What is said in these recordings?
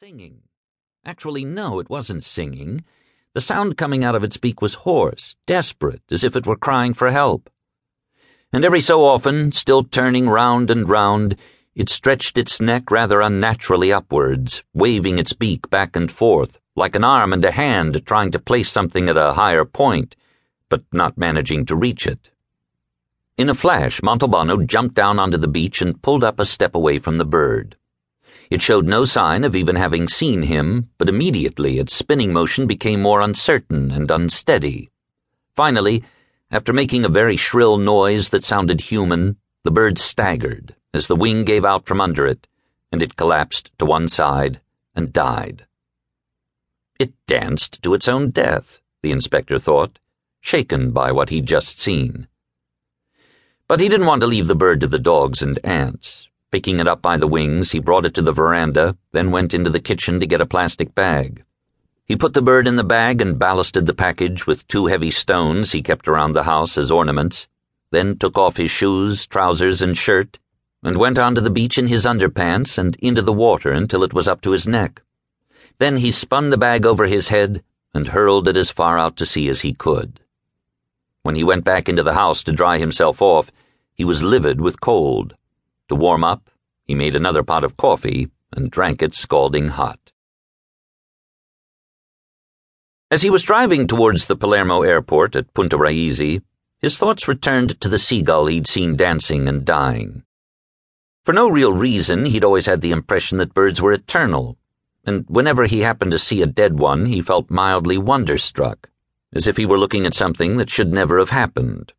singing. Actually, no, it wasn't singing. The sound coming out of its beak was hoarse, desperate, as if it were crying for help. And every so often, still turning round and round, it stretched its neck rather unnaturally upwards, waving its beak back and forth, like an arm and a hand trying to place something at a higher point, but not managing to reach it. In a flash, Montalbano jumped down onto the beach and pulled up a step away from the bird. It showed no sign of even having seen him, but immediately its spinning motion became more uncertain and unsteady. Finally, after making a very shrill noise that sounded human, the bird staggered as the wing gave out from under it, and it collapsed to one side and died. It danced to its own death, the inspector thought, shaken by what he'd just seen. But he didn't want to leave the bird to the dogs and ants. Picking it up by the wings, he brought it to the veranda, then went into the kitchen to get a plastic bag. He put the bird in the bag and ballasted the package with two heavy stones he kept around the house as ornaments, then took off his shoes, trousers, and shirt, and went onto the beach in his underpants and into the water until it was up to his neck. Then he spun the bag over his head and hurled it as far out to sea as he could. When he went back into the house to dry himself off, he was livid with cold. To warm up, he made another pot of coffee and drank it scalding hot. As he was driving towards the Palermo airport at Punta Raisi, his thoughts returned to the seagull he'd seen dancing and dying. For no real reason, he'd always had the impression that birds were eternal, and whenever he happened to see a dead one, he felt mildly wonderstruck, as if he were looking at something that should never have happened.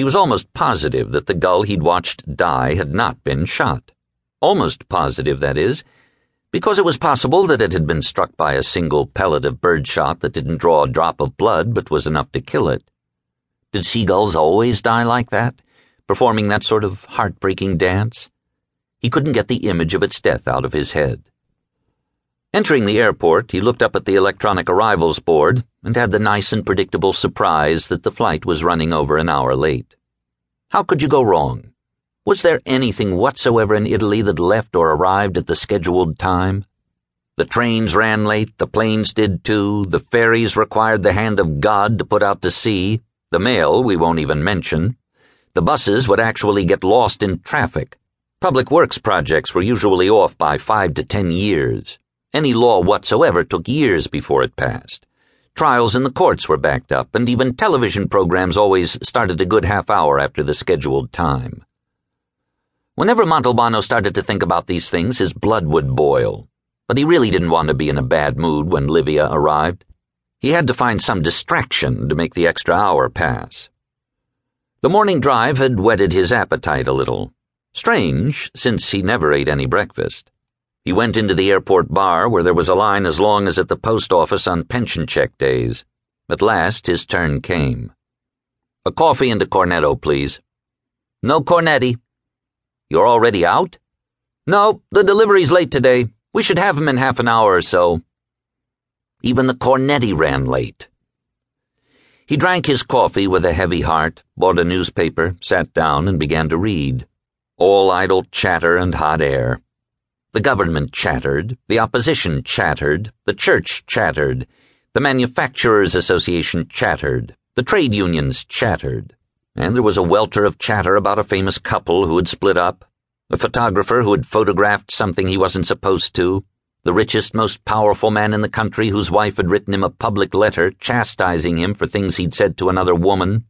He was almost positive that the gull he'd watched die had not been shot. Almost positive, that is, because it was possible that it had been struck by a single pellet of birdshot that didn't draw a drop of blood but was enough to kill it. Did seagulls always die like that, performing that sort of heartbreaking dance? He couldn't get the image of its death out of his head. Entering the airport, he looked up at the electronic arrivals board and had the nice and predictable surprise that the flight was running over an hour late. How could you go wrong? Was there anything whatsoever in Italy that left or arrived at the scheduled time? The trains ran late, the planes did too, the ferries required the hand of God to put out to sea, the mail we won't even mention. The buses would actually get lost in traffic. Public works projects were usually off by five to ten years. Any law whatsoever took years before it passed. Trials in the courts were backed up, and even television programs always started a good half hour after the scheduled time. Whenever Montalbano started to think about these things, his blood would boil. But he really didn't want to be in a bad mood when Livia arrived. He had to find some distraction to make the extra hour pass. The morning drive had whetted his appetite a little. Strange, since he never ate any breakfast. He went into the airport bar where there was a line as long as at the post office on pension check days. At last, his turn came. A coffee and a cornetto, please. No cornetti. You're already out? No, the delivery's late today. We should have him in half an hour or so. Even the cornetti ran late. He drank his coffee with a heavy heart, bought a newspaper, sat down, and began to read. All idle chatter and hot air. The government chattered, the opposition chattered, the church chattered, the Manufacturers Association chattered, the trade unions chattered, and there was a welter of chatter about a famous couple who had split up, a photographer who had photographed something he wasn't supposed to, the richest, most powerful man in the country whose wife had written him a public letter chastising him for things he'd said to another woman,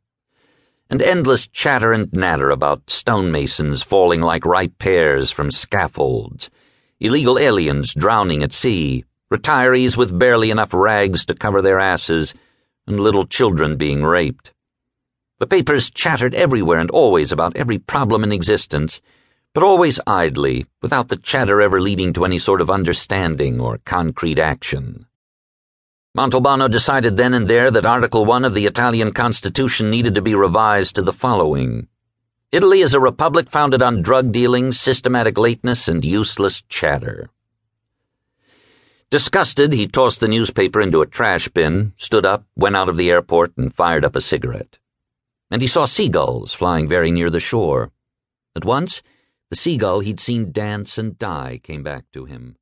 and endless chatter and natter about stonemasons falling like ripe pears from scaffolds illegal aliens drowning at sea, retirees with barely enough rags to cover their asses, and little children being raped. The papers chattered everywhere and always about every problem in existence, but always idly, without the chatter ever leading to any sort of understanding or concrete action. Montalbano decided then and there that Article 1 of the Italian Constitution needed to be revised to the following Italy is a republic founded on drug dealing, systematic lateness, and useless chatter. Disgusted, he tossed the newspaper into a trash bin, stood up, went out of the airport, and fired up a cigarette. And he saw seagulls flying very near the shore. At once, the seagull he'd seen dance and die came back to him.